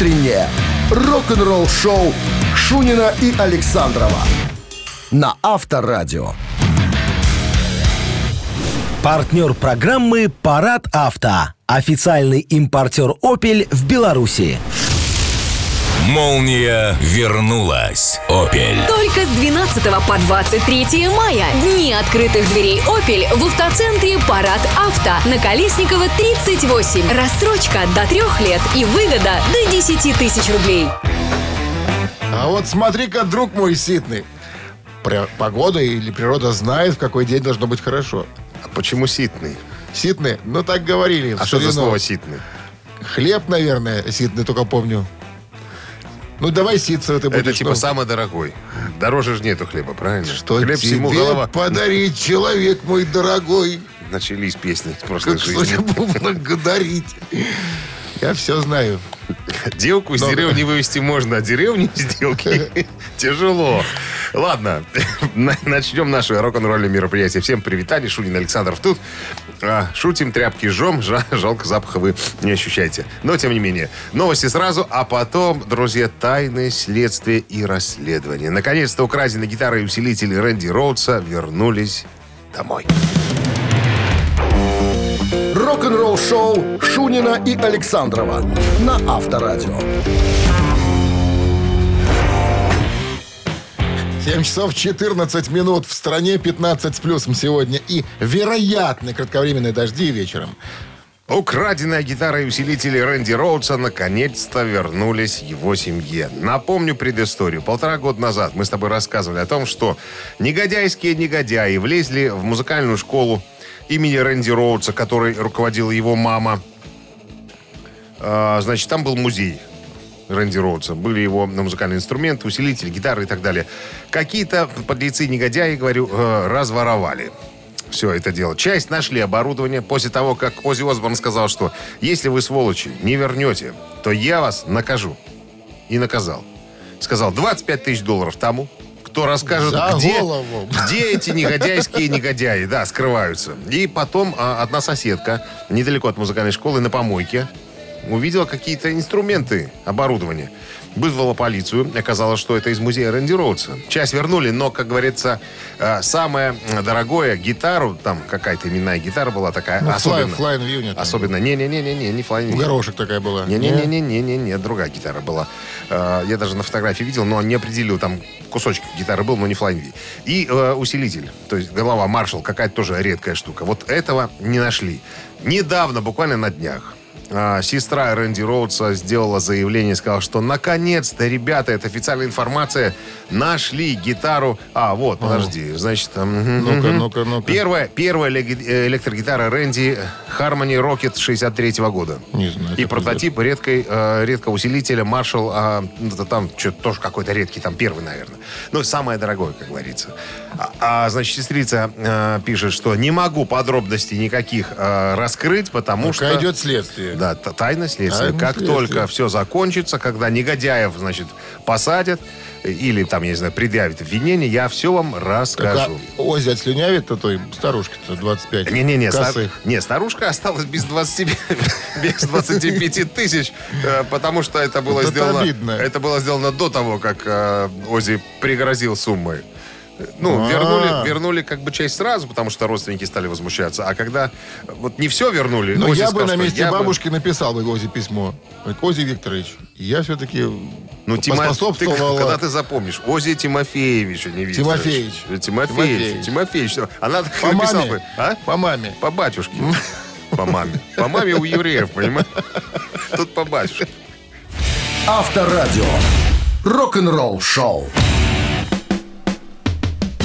Утреннее рок-н-ролл-шоу Шунина и Александрова на Авторадио. Партнер программы «Парад авто». Официальный импортер «Опель» в Беларуси. Молния вернулась. Опель. Только с 12 по 23 мая. Дни открытых дверей «Опель» в автоцентре «Парад Авто» на Колесникова 38. Рассрочка до трех лет и выгода до 10 тысяч рублей. А вот смотри-ка, друг мой ситный. Погода или природа знает, в какой день должно быть хорошо. А почему ситный? Ситный? Ну, так говорили. А что за слово ситный? Хлеб, наверное, ситный, только помню. Ну, давай ситцево ты будешь. Это типа ну. самый дорогой. Дороже же нету хлеба, правильно? Что Хлеб тебе всему голова. подарить, человек мой дорогой? Начались песни в прошлой Как жизни. судьбу благодарить. Я все знаю. Девку из Но- деревни вывести можно, а деревню из сделки тяжело. Ладно, на- начнем наше рок-н-ролльное мероприятие. Всем привитание, Шунин Александров тут. А, шутим, тряпки жжем, жа- жалко запаха вы не ощущаете. Но, тем не менее, новости сразу, а потом, друзья, тайны, следствие и расследование. Наконец-то украденные гитары и усилители Рэнди Роудса вернулись домой. Рок-н-ролл-шоу Шунина и Александрова на Авторадио. 7 часов 14 минут. В стране 15 с плюсом сегодня. И вероятны кратковременные дожди вечером. Украденная гитара и усилители Рэнди Роудса наконец-то вернулись его семье. Напомню предысторию. Полтора года назад мы с тобой рассказывали о том, что негодяйские негодяи влезли в музыкальную школу имени Рэнди Роудса, которой руководила его мама. А, значит, там был музей Рэнди Роудса. Были его музыкальные инструменты, усилители, гитары и так далее. Какие-то подлецы-негодяи, говорю, э, разворовали все это дело. Часть нашли оборудование после того, как Ози Осборн сказал, что если вы, сволочи, не вернете, то я вас накажу. И наказал. Сказал, 25 тысяч долларов тому, кто расскажет, За где, голову. где эти негодяйские негодяи, да, скрываются. И потом а, одна соседка, недалеко от музыкальной школы, на помойке, увидела какие-то инструменты, оборудование. Вызвала полицию. Оказалось, что это из музея Рэнди Роудса. Часть вернули, но, как говорится, э, самое дорогое гитару, там какая-то именная гитара была такая, Ну, особенно... Fly- нет там Особенно, не-не-не-не, не Flying View. горошек такая была. Не-не-не-не-не, другая гитара была. Э, Я даже на фотографии видел, но не определил, там кусочек гитары был, но не Flying V. И э, усилитель, то есть голова Marshall, какая-то тоже редкая штука. Вот этого не нашли. Недавно, буквально на днях, а, сестра Рэнди Роудса сделала заявление, сказала, что наконец-то, ребята, это официальная информация, нашли гитару. А, вот, подожди, значит... Ну-ка, ну-ка, ну-ка. Первая, первая э, электрогитара Рэнди Harmony Rocket 63 года. Не знаю, И прототип редкой, э, редкого усилителя Marshall, а, ну, это там что-то тоже какой-то редкий, там первый, наверное. Ну, самое дорогое, как говорится. А, а, значит, сестрица э, пишет, что не могу подробностей никаких э, раскрыть, потому Пока что... идет следствие. Да, тайна следствия. Тайна как следствия. только все закончится, когда негодяев, значит, посадят или там, я не знаю, предъявят обвинение, я все вам Так, расскажу. а Ози отслюнявит-то той старушке-то 25. Не-не-не, стар- не, старушка осталась без 20, без 25 тысяч, э, потому что это было сделано, это было сделано до того, как э, Ози пригрозил суммой. Ну, А. вернули, вернули как бы часть сразу, потому что родственники стали возмущаться. А когда вот не все вернули, Ну, я бы на месте бабушки написал бы Ози письмо. Ози Викторович, я все-таки Ну, Тима, ты, когда ты запомнишь, Ози Тимофеевича не видишь. Тимофеевич. Тимофеевич. Тимофеевич. Тимофеевич. Она так По написала маме. бы. А? По маме. По батюшке. По маме. По маме у евреев, понимаешь? Тут по батюшке. Авторадио. Рок-н-ролл-шоу.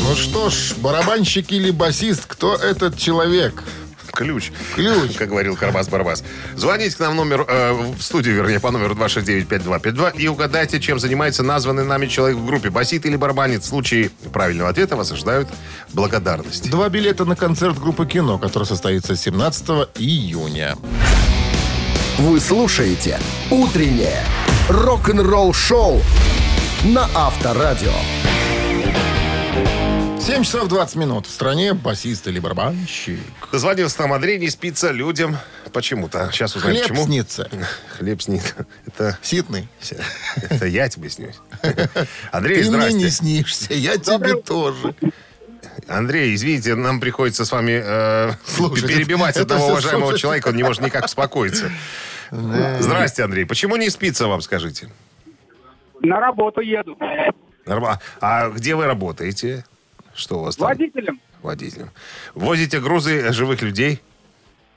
Ну что ж, барабанщик или басист, кто этот человек? Ключ. Ключ. Как говорил Карбас-Барабас. Звоните к нам номер, э, в студию, вернее, по номеру 269-5252 и угадайте, чем занимается названный нами человек в группе. Басит или барабанит. В случае правильного ответа вас ожидают благодарности. Два билета на концерт группы «Кино», который состоится 17 июня. Вы слушаете «Утреннее рок-н-ролл-шоу» на Авторадио. 7 часов 20 минут. В стране басист или барабанщик. Дозвонился нам Андрей, не спится людям почему-то. Сейчас узнаем, Хлеб почему. снится. Хлеб снит. Это, Ситный. это я тебе снюсь. Андрей, Ты мне не снишься, я тебе тоже. Андрей, извините, нам приходится с вами э, Слушай, перебивать это одного всё уважаемого слушай. человека, он не может никак успокоиться. Здрасте, Андрей. Почему не спится вам, скажите? На работу еду. А где вы работаете? Что у вас там? Водителем Водителем. Возите грузы живых людей?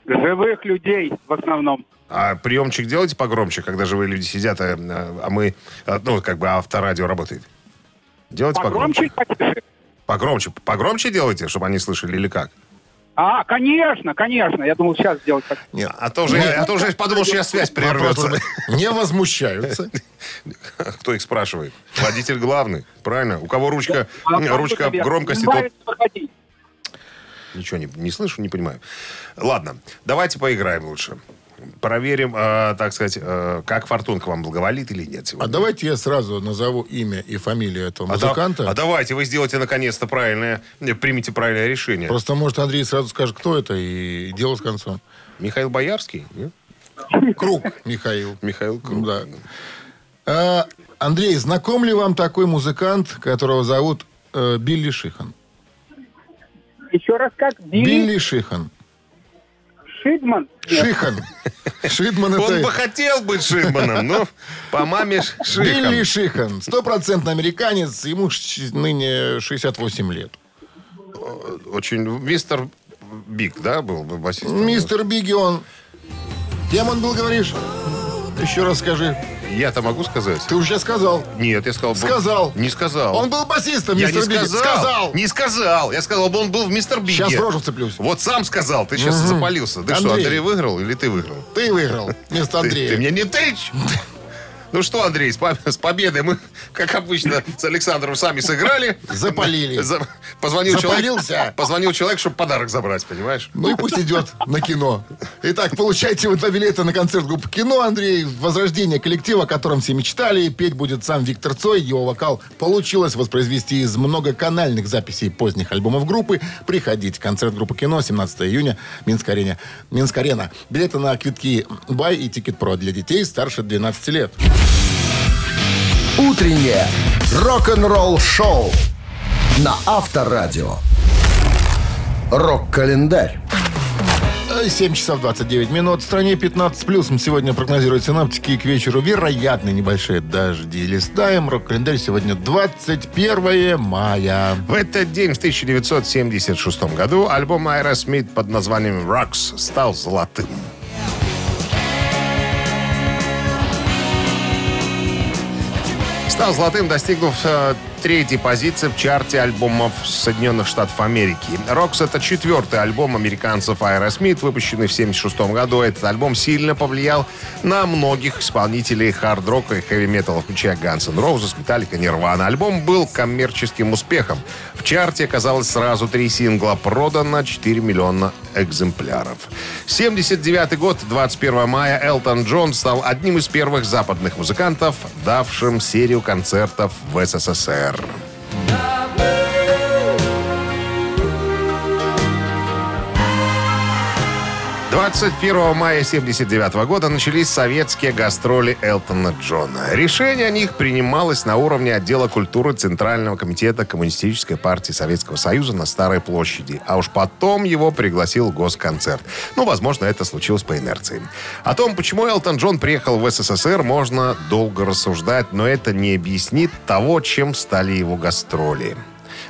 живых людей в основном. А приемчик делаете погромче, когда живые люди сидят, а, а мы, а, ну, как бы авторадио работает? Делайте погромче. Погромче потише. Погромче. Погромче делайте, чтобы они слышали, или как? А, конечно, конечно. Я думал, сейчас сделать так. Нет. А то уже, а то уже подумал, что сейчас связь прервется. Не возмущаются. Кто их спрашивает? Водитель главный, правильно? У кого ручка, ручка громкости, тот? Ничего не, не слышу, не понимаю. Ладно, давайте поиграем лучше. Проверим, э, так сказать, э, как фортунка вам благоволит или нет А сегодня. давайте я сразу назову имя и фамилию этого А да- музыканта. а давайте вы сделайте наконец-то правильное, не, примите правильное решение. Просто, может, Андрей сразу скажет, кто это, и дело с концом. Михаил Боярский? нет? Круг Михаил. Михаил Круг. Да. А, Андрей, знаком ли вам такой музыкант, которого зовут э, Билли Шихан? Еще раз как? Билли, Билли Шихан. Шидман? Нет. Шихан. Шидман Он это... бы хотел быть Шидманом, но по маме Ш- Билли Шихан. Шихан. Стопроцентный американец. Ему ныне 68 лет. Очень мистер Биг, да, был бы басистом? Мистер Бигги, он... Кем он был, говоришь? Еще раз скажи. Я-то могу сказать? Ты уже сказал. Нет, я сказал... Сказал. Не сказал. Он был басистом, Я мистер не Бигги. сказал. Сказал. Не сказал. Я сказал, он был в мистер Бигге. Сейчас в рожу вцеплюсь. Вот сам сказал. Ты сейчас запалился. Ты что, Андрей. Андрей выиграл или ты выиграл? Ты выиграл вместо Ты, Андрея. ты мне не тычь. Ну что, Андрей, с, по- с победой мы, как обычно, с Александром сами сыграли. Запалили. За- позвонил Запалился. человек, позвонил человек, чтобы подарок забрать, понимаешь? Ну и пусть идет на кино. Итак, получайте вы два билета на концерт группы «Кино». Андрей, возрождение коллектива, о котором все мечтали. Петь будет сам Виктор Цой. Его вокал получилось воспроизвести из многоканальных записей поздних альбомов группы. Приходите. Концерт группы «Кино» 17 июня. Минск-арена. Минск-арена. Билеты на квитки «Бай» и «Ticket Pro» для детей старше 12 лет. Утреннее рок-н-ролл-шоу на Авторадио. Рок-календарь. 7 часов 29 минут. В стране 15 плюсом сегодня прогнозируют синоптики. И к вечеру вероятны небольшие дожди. Листаем. Рок-календарь сегодня 21 мая. В этот день, в 1976 году, альбом Aerosmith под названием «Rocks» стал золотым. Стал золотым, достигнув э, третьей позиции в чарте альбомов Соединенных Штатов Америки. «Рокс» — это четвертый альбом американцев Aerosmith, выпущенный в 1976 году. Этот альбом сильно повлиял на многих исполнителей хард-рока и хэви-металла, включая Guns N' Roses, Metallica, Nirvana. Альбом был коммерческим успехом. В чарте оказалось сразу три сингла, продано 4 миллиона экземпляров. 79 год, 21 мая, Элтон Джон стал одним из первых западных музыкантов, давшим серию концертов в СССР. Center. 21 мая 79 года начались советские гастроли Элтона Джона. Решение о них принималось на уровне отдела культуры Центрального комитета Коммунистической партии Советского Союза на Старой площади. А уж потом его пригласил госконцерт. Ну, возможно, это случилось по инерции. О том, почему Элтон Джон приехал в СССР, можно долго рассуждать, но это не объяснит того, чем стали его гастроли.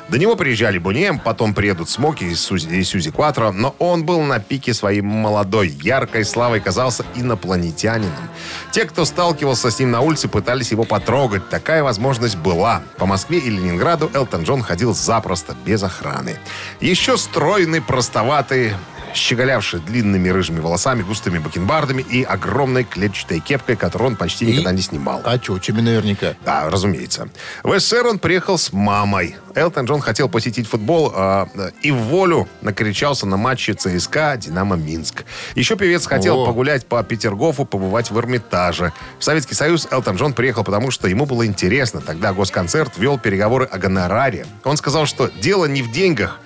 До него приезжали Бунем, потом приедут Смоки и Сузи, и Сьюзи Кватро, но он был на пике своей молодой, яркой славой, казался инопланетянином. Те, кто сталкивался с ним на улице, пытались его потрогать. Такая возможность была. По Москве и Ленинграду Элтон Джон ходил запросто, без охраны. Еще стройный, простоватый, щеголявший длинными рыжими волосами, густыми бакенбардами и огромной клетчатой кепкой, которую он почти И? никогда не снимал. А чучами наверняка. Да, разумеется. В СССР он приехал с мамой. Элтон Джон хотел посетить футбол а, и в волю накричался на матче ЦСКА «Динамо Минск». Еще певец хотел О. погулять по Петергофу, побывать в Эрмитаже. В Советский Союз Элтон Джон приехал, потому что ему было интересно. Тогда госконцерт вел переговоры о гонораре. Он сказал, что дело не в деньгах,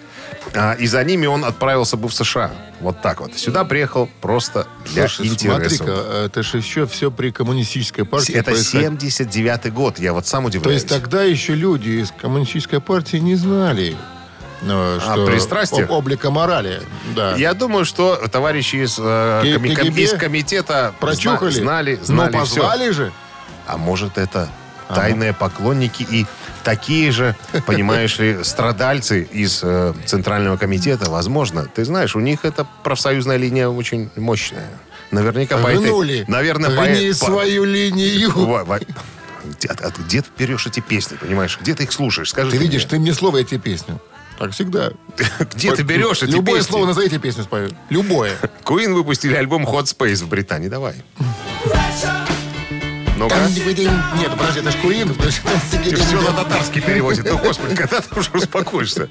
и за ними он отправился бы в США. Вот так вот. Сюда приехал просто для Слушай, интереса. смотри-ка, это же еще все при коммунистической партии Это происходило. 79-й год, я вот сам То удивляюсь. есть тогда еще люди из коммунистической партии не знали, ну, что пристрастия? об- облика морали. Да. Я думаю, что товарищи из, э, К- коми- из комитета Прочухали? зна- знали, знали Но все. позвали же. А может, это тайные поклонники и такие же, понимаешь ли, страдальцы из э, Центрального комитета, возможно. Ты знаешь, у них эта профсоюзная линия очень мощная. Наверняка по этой... Гнули. Наверное, Гни по- свою линию. Во- во- Где, а ты- где ты берешь эти песни, понимаешь? Где ты их слушаешь? Скажи Ты мне. видишь, ты мне слово эти песни. Так всегда. Где ты берешь эти Любое песни? слово назови эти песни спою. Любое. Queen выпустили альбом Hot Space в Британии. Давай. Ну-ка. Нет, подожди, это ж Куин. Ты все на татарский переводит. Ну, господи, когда ты уже успокоишься?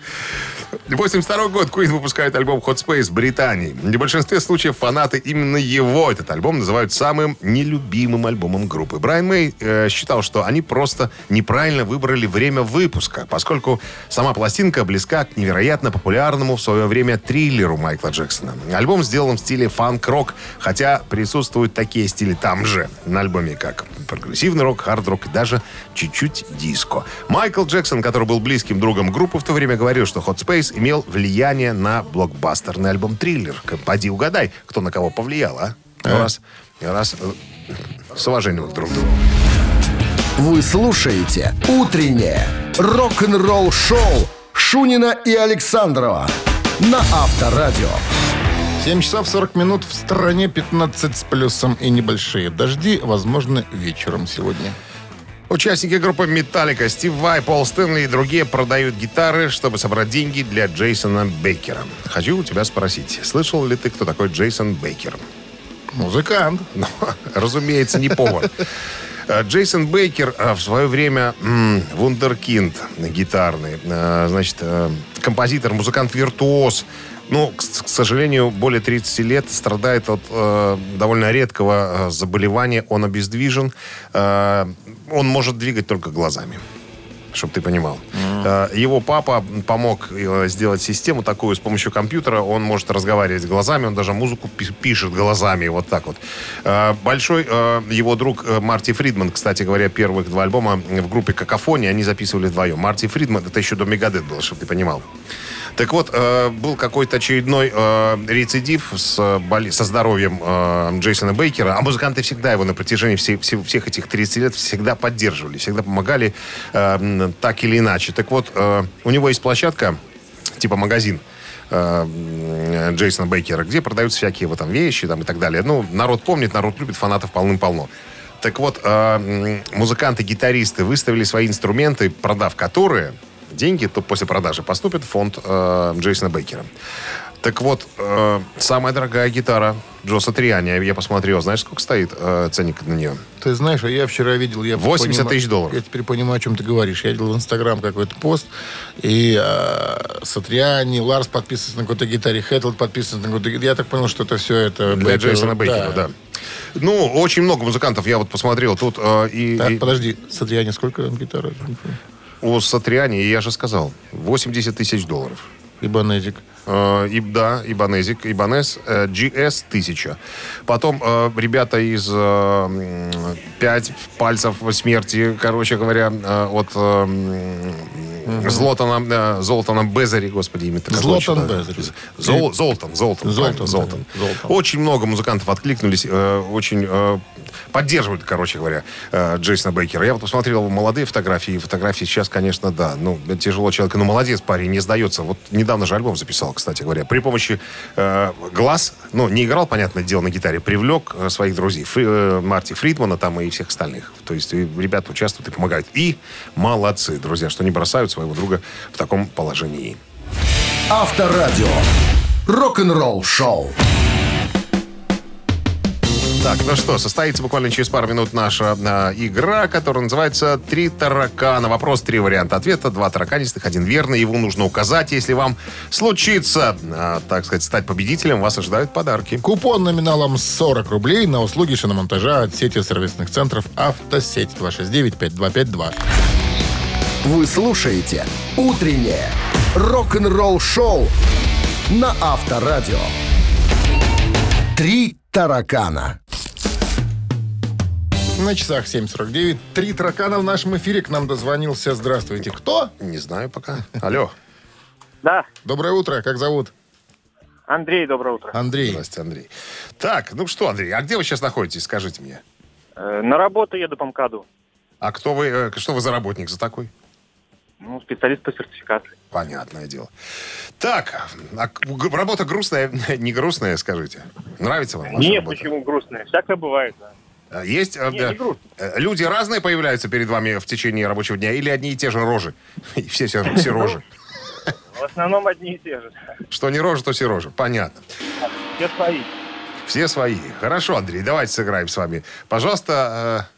82 год Queen выпускает альбом Hot Space в Британии. В большинстве случаев фанаты именно его, этот альбом, называют самым нелюбимым альбомом группы. Брайан Мэй э, считал, что они просто неправильно выбрали время выпуска, поскольку сама пластинка близка к невероятно популярному в свое время триллеру Майкла Джексона. Альбом сделан в стиле фанк-рок, хотя присутствуют такие стили там же, на альбоме, как прогрессивный рок, хард-рок и даже чуть-чуть диско. Майкл Джексон, который был близким другом группы в то время, говорил, что Hot Space имел влияние на блокбастерный альбом «Триллер». Поди угадай, кто на кого повлиял, а? Ну, Раз, раз, э, с уважением к друг другу. Вы слушаете «Утреннее рок-н-ролл-шоу» Шунина и Александрова на Авторадио. 7 часов 40 минут в стране 15 с плюсом и небольшие дожди, возможно, вечером сегодня. Участники группы «Металлика» Стив Вай, Пол Стэнли и другие продают гитары, чтобы собрать деньги для Джейсона Бейкера. Хочу у тебя спросить, слышал ли ты, кто такой Джейсон Бейкер? Музыкант. Ну, разумеется, не повар. Э, Джейсон Бейкер э, в свое время м, вундеркинд гитарный. Э, Значит, композитор, музыкант-виртуоз. Ну, к, к сожалению, более 30 лет страдает от э, довольно редкого э, заболевания. Он обездвижен. Э, он может двигать только глазами чтобы ты понимал. Э, Его папа помог э, сделать систему такую с помощью компьютера. Он может разговаривать глазами, он даже музыку пи- пишет глазами, вот так вот. Большой его друг Марти Фридман, кстати говоря, первых два альбома в группе «Какофония» они записывали вдвоем. Марти Фридман, это еще до Мегадет было, чтобы ты понимал. Так вот, э, был какой-то очередной э, рецидив с, э, боли- со здоровьем Джейсона Бейкера, а музыканты всегда его на протяжении все- все- всех этих 30 лет всегда поддерживали, всегда помогали так или иначе. Так вот, у него есть площадка, типа магазин, Джейсона Бейкера, где продаются всякие вот там вещи там, и так далее. Ну, народ помнит, народ любит, фанатов полным-полно. Так вот, музыканты-гитаристы выставили свои инструменты, продав которые, деньги то после продажи поступят в фонд э, Джейсона Бейкера. Так вот, э, самая дорогая гитара Джоса Триани, я посмотрел, знаешь, сколько стоит э, ценник на нее? Ты знаешь, а я вчера видел... Я 80 понима- тысяч долларов. Я теперь понимаю, о чем ты говоришь. Я видел в Инстаграм какой-то пост, и э, Сатриани, Ларс подписывается на какой-то гитаре, Хэттл подписывается на какой-то гитаре. Я так понял, что это все это... Для Бейкер- Джейсона Бейкера, да. Ну, очень много музыкантов, я вот посмотрел, тут э, и, Так, и подожди, Сатриани сколько там гитара? У Сатриани, я же сказал, 80 тысяч долларов. Ибанезик. Э, И, да, Ибанезик, Ибанез э, GS 1000. Потом э, ребята из э, «Пять пальцев смерти», короче говоря, э, от э, Злотана, э, Золтана Безари, господи, имя такое. Злотан Безари. Зол, Золтан, Золтан, Золтан, Золтан. Золтан. Очень много музыкантов откликнулись, э, очень э, поддерживают, короче говоря, э, Джейсона Бейкера. Я вот посмотрел молодые фотографии, фотографии сейчас, конечно, да, ну, тяжело человек, ну, молодец парень, не сдается. Вот недавно же альбом записал, кстати говоря, при помощи э, глаз, ну, не играл, понятное дело, на гитаре, привлек э, своих друзей, Фри- э, Марти Фридмана там и всех остальных. То есть ребята участвуют и помогают. И молодцы, друзья, что не бросают своего друга в таком положении. Авторадио. рок-н-ролл шоу. Так, ну что, состоится буквально через пару минут наша э, игра, которая называется «Три таракана». Вопрос, три варианта ответа, два тараканистых, один верный. Его нужно указать. Если вам случится, э, так сказать, стать победителем, вас ожидают подарки. Купон номиналом 40 рублей на услуги шиномонтажа от сети сервисных центров «Автосеть» 269-5252. Вы слушаете «Утреннее рок-н-ролл-шоу» на Авторадио. «Три таракана». На часах 7.49. Три таракана в нашем эфире. К нам дозвонился. Здравствуйте. Кто? Не знаю пока. Алло. Да, Доброе утро. Как зовут? Андрей, доброе утро. Андрей. Здравствуйте, Андрей. Так, ну что, Андрей, а где вы сейчас находитесь, скажите мне? Э, На работу еду по МКАДу. А кто вы, э, что вы за работник за такой? Ну, специалист по сертификации. Понятное дело. Так, а работа грустная, не грустная, скажите? Нравится вам ваша Нет, работа? почему грустное? Всякое бывает, да. А Есть э, Не, да, не э, люди разные появляются перед вами в течение рабочего дня или одни и те же рожи? И все, все, все рожи. В основном одни и те же. Что не рожи, то все рожи. Понятно. Все свои. Все свои. Хорошо, Андрей, давайте сыграем с вами. Пожалуйста,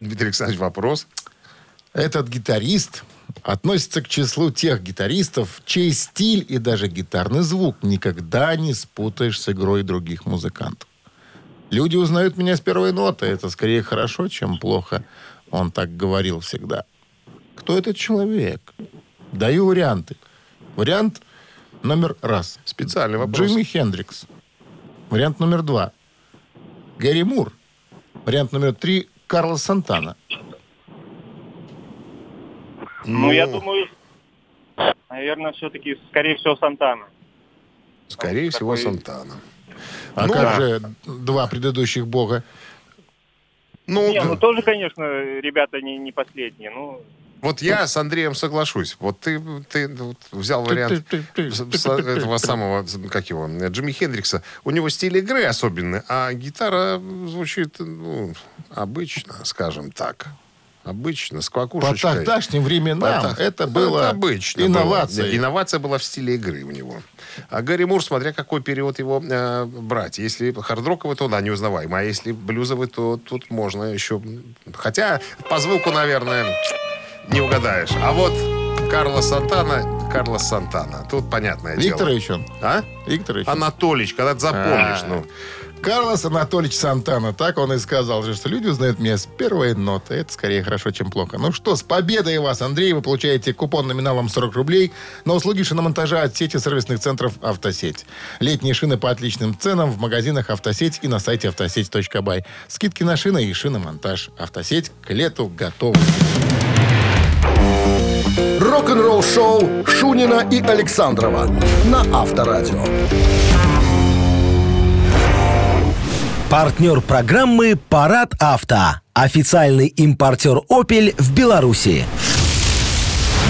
э, Дмитрий Александрович, вопрос. Этот гитарист относится к числу тех гитаристов, чей стиль и даже гитарный звук никогда не спутаешь с игрой других музыкантов. Люди узнают меня с первой ноты. Это скорее хорошо, чем плохо. Он так говорил всегда. Кто этот человек? Даю варианты. Вариант номер раз. Специальный вопрос. Джимми Хендрикс. Вариант номер два. Гэри Мур. Вариант номер три. Карлос Сантана. Ну, я думаю, наверное, все-таки, скорее всего, Сантана. Скорее всего, такой- Сантана. А Ну как да. же два предыдущих бога? Ну, Не, ну тоже, конечно, ребята не, не последние. Ну, вот я с Андреем соглашусь. Вот ты, ты вот взял вариант этого самого, как его, Джимми Хендрикса. У него стиль игры особенный, а гитара звучит ну, обычно, скажем так. Обычно, с По квакушечкой. тогдашним временам Это- это было обычно инновацией. было. Инновация была в стиле игры у него. А Гарри Мур, смотря какой период его э, брать. Если хардроковый, то да, неузнаваемый. А если блюзовый, то тут можно еще... Хотя по звуку, наверное, не угадаешь. А вот Карлос Сантана, Карлос Сантана. Тут понятное Викторович дело. он. А? Викторович. Анатолич, когда ты запомнишь, А. ну. Карлос Анатольевич Сантана. Так он и сказал, же, что люди узнают меня с первой ноты. Это скорее хорошо, чем плохо. Ну что, с победой вас, Андрей. Вы получаете купон номиналом 40 рублей на услуги шиномонтажа от сети сервисных центров «Автосеть». Летние шины по отличным ценам в магазинах «Автосеть» и на сайте автосеть.бай. Скидки на шины и шиномонтаж. «Автосеть» к лету готовы. Рок-н-ролл шоу Шунина и Александрова на Авторадио. Партнер программы «Парад авто». Официальный импортер «Опель» в Беларуси.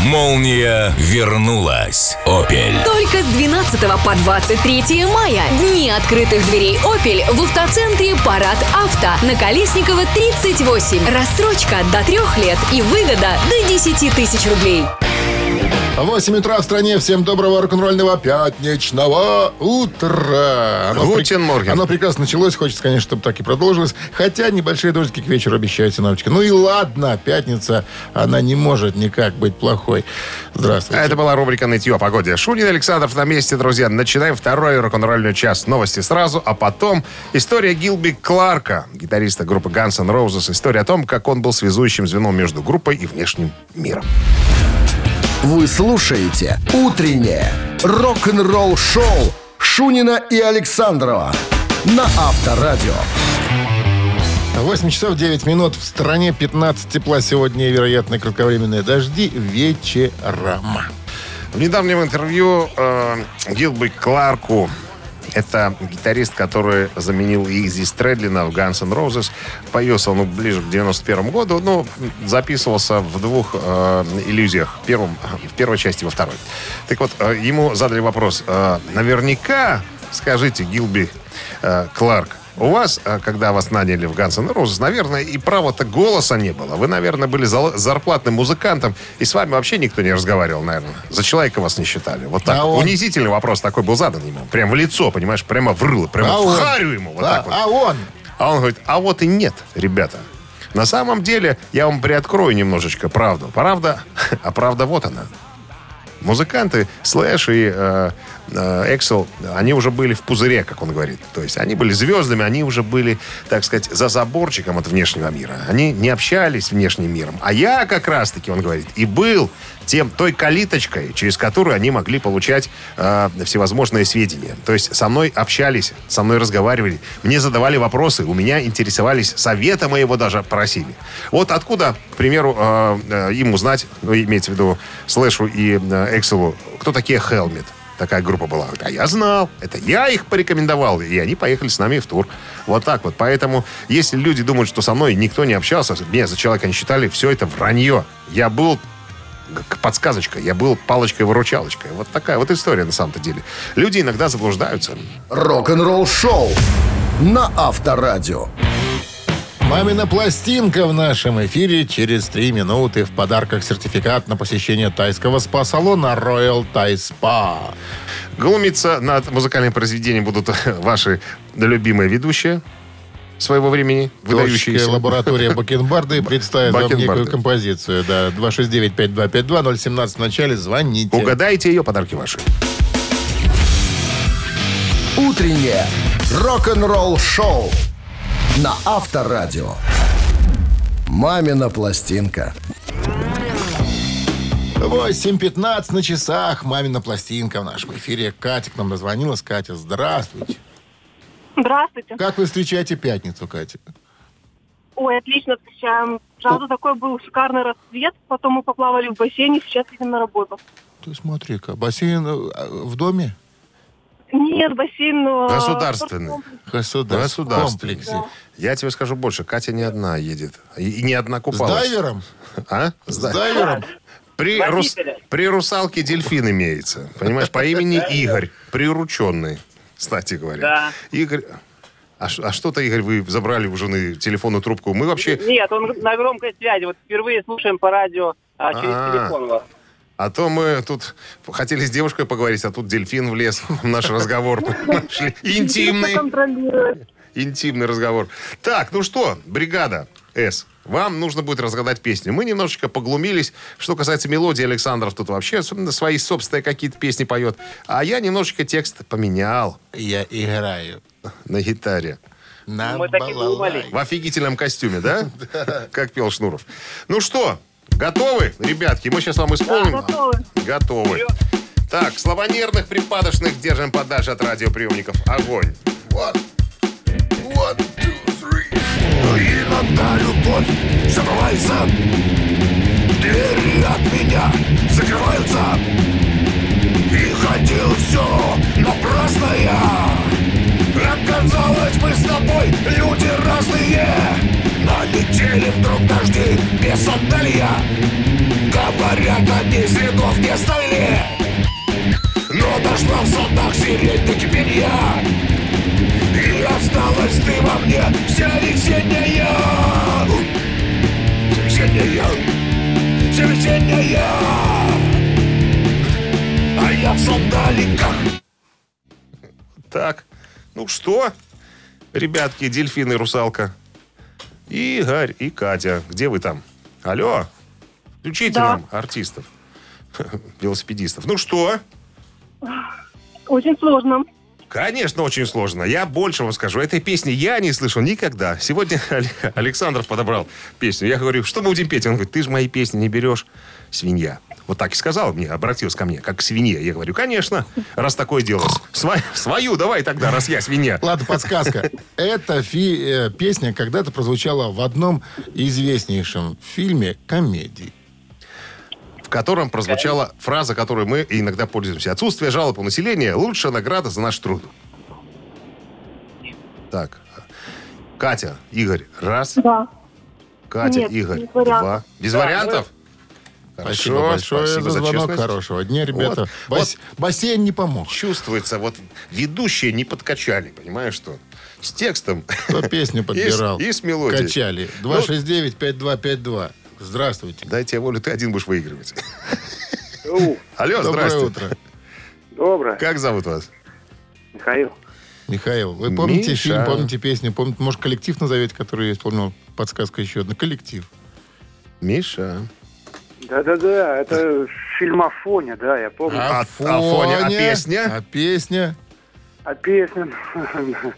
Молния вернулась. Опель. Только с 12 по 23 мая. Дни открытых дверей Opel в автоцентре Парад Авто на Колесникова 38. Рассрочка до трех лет и выгода до 10 тысяч рублей. 8 утра в стране. Всем доброго рок-н-ролльного пятничного утра. Оно, Гутен морген. оно прекрасно началось. Хочется, конечно, чтобы так и продолжилось. Хотя небольшие дождики к вечеру обещают синоптики. Ну и ладно, пятница, она не может никак быть плохой. Здравствуйте. Это была рубрика «Нытье о погоде». Шунин Александров на месте, друзья. Начинаем второй рок-н-ролльный час. Новости сразу, а потом история Гилби Кларка, гитариста группы Guns N' Roses. История о том, как он был связующим звеном между группой и внешним миром. Вы слушаете «Утреннее рок-н-ролл-шоу» Шунина и Александрова на Авторадио. 8 часов 9 минут. В стране 15 тепла сегодня и вероятно кратковременные дожди вечером. В недавнем интервью э, Гилби Кларку, это гитарист, который заменил Изи Стрэдлина в Guns N' Roses. Появился он ближе к 91 году, но записывался в двух э, иллюзиях. В, первом, в первой части и во второй. Так вот, э, ему задали вопрос. э, наверняка, скажите, Гилби э, Кларк, У вас, а, когда вас наняли в Guns N' Roses, наверное, и права-то голоса не было. Вы, наверное, были зарплатным музыкантом, и с вами вообще никто не разговаривал, наверное. За человека вас не считали. Вот так. А он? Унизительный вопрос такой был задан ему. Прям в лицо, понимаешь, прямо в рыло, прямо А в он? харю ему. Вот Да, так вот. А он? А он говорит, а вот и нет, ребята. На самом деле, я вам приоткрою немножечко правду. Правда, а правда вот она. Музыканты Слэш и э, э, Эксел, они уже были в пузыре, как он говорит. То есть они были звездами, они уже были, так сказать, за заборчиком от внешнего мира. Они не общались с внешним миром. А я как раз-таки, он говорит, и был тем, той калиточкой, через которую они могли получать э, всевозможные сведения. То есть со мной общались, со мной разговаривали, мне задавали вопросы, у меня интересовались, совета моего даже просили. Вот откуда, к примеру, э, э, им узнать, ну, имеется в виду Слэшу и э, Экселу, кто такие Хелмет? Такая группа была. А я знал. Это я их порекомендовал. И они поехали с нами в тур. Вот так вот. Поэтому, если люди думают, что со мной никто не общался, меня за человека не считали, все это вранье. Я был подсказочка. Я был палочкой-выручалочкой. Вот такая вот история на самом-то деле. Люди иногда заблуждаются. Рок-н-ролл шоу на Авторадио. Мамина пластинка в нашем эфире через три минуты. В подарках сертификат на посещение тайского спа-салона Royal Thai Spa. Глумиться над музыкальным произведением будут ваши любимые ведущие своего времени, выдающиеся. лаборатория Бакенбарды представит вам некую композицию. Да, 269-5252, 017 в начале, звоните. Угадайте ее, подарки ваши. Утреннее рок-н-ролл шоу на Авторадио. Мамина пластинка. 8.15 на часах. Мамина пластинка в нашем эфире. Катя к нам дозвонилась. Катя, здравствуйте. Здравствуйте. Как вы встречаете пятницу, Катя? Ой, отлично встречаем. Сразу такой был шикарный рассвет. Потом мы поплавали в бассейне, сейчас едем на работу. Ты смотри-ка, бассейн э, в доме? Нет, бассейн... э, Государственный. Государственный. Государственный. комплексе. Я тебе скажу больше. Катя не одна едет. И, не одна С купалась. дайвером? А? С дайвером? При, рус- при русалке дельфин имеется. Понимаешь, по имени Игорь. Прирученный, кстати говоря. Да. Игорь... А, а что-то, Игорь, вы забрали у жены телефонную трубку. Мы вообще... Нет, он на громкой связи. Вот впервые слушаем по радио а, через А. телефон вас. А то мы тут хотели с девушкой поговорить, а тут дельфин влез в наш разговор. Интимный. Интимный разговор. Так, ну что, бригада С. Вам нужно будет разгадать песню. Мы немножечко поглумились. Что касается мелодии, Александров тут вообще особенно свои собственные какие-то песни поет. А я немножечко текст поменял Я играю на гитаре. на Мы так и балалайке. думали. В офигительном костюме, да? Как пел Шнуров. Ну что, готовы, ребятки? Мы сейчас вам исполним. готовы. Готовы. Так, слабонервных, припадочных держим подальше от радиоприемников. Огонь. One, one, two, three. Но иногда любовь забывается. Двери от меня закрываются. И хотел все напрасно я. Оказалось, мы с тобой люди разные. Налетели вдруг дожди без отдалья. Говорят, они следов не оставили. Но дошла в садах сирень до кипения. Осталась ты во мне вся весенняя Вся весенняя Вся весенняя А я в сандаликах Так, ну что, ребятки, дельфин и русалка. И Игорь, и Катя. Где вы там? Алло, включите Да. нам артистов, велосипедистов. Ну что? Очень сложно. Конечно, очень сложно. Я больше вам скажу. Этой песни я не слышал никогда. Сегодня Александров подобрал песню. Я говорю, что мы будем петь? Он говорит, ты же мои песни не берешь. Свинья. Вот так и сказал мне, обратился ко мне, как к свинье. Я говорю, конечно, раз такое дело. Сва- свою давай тогда, раз я свинья. Ладно, подсказка. Эта фи- э, песня когда-то прозвучала в одном известнейшем фильме комедии. В котором прозвучала фраза, которой мы иногда пользуемся. Отсутствие жалоб у населения – лучшая награда за наш труд. Так. Катя, Игорь, раз. Да. Катя, Нет, Игорь, без вариантов. два. Без вариантов? Спасибо Хорошо, большое спасибо за звонок. честность. Хорошего дня, ребята. Вот, Бас- Бассейн не помог. Чувствуется, вот ведущие не подкачали, понимаешь что? с текстом. Кто песню подбирал? И с- и с мелодией. Качали. Ну, 269-5252. Здравствуйте. Дай тебе волю, ты один будешь выигрывать. Алло, Доброе утро. доброе. Как зовут вас? Михаил. Михаил, вы помните Миша. фильм, помните песню, помните, может, коллектив назовете, который я исполнил? Подсказка еще одна. Коллектив. Миша. Да-да-да, это фильмофоне, да, я помню. А- Афоня, а песня? А песня? А песня...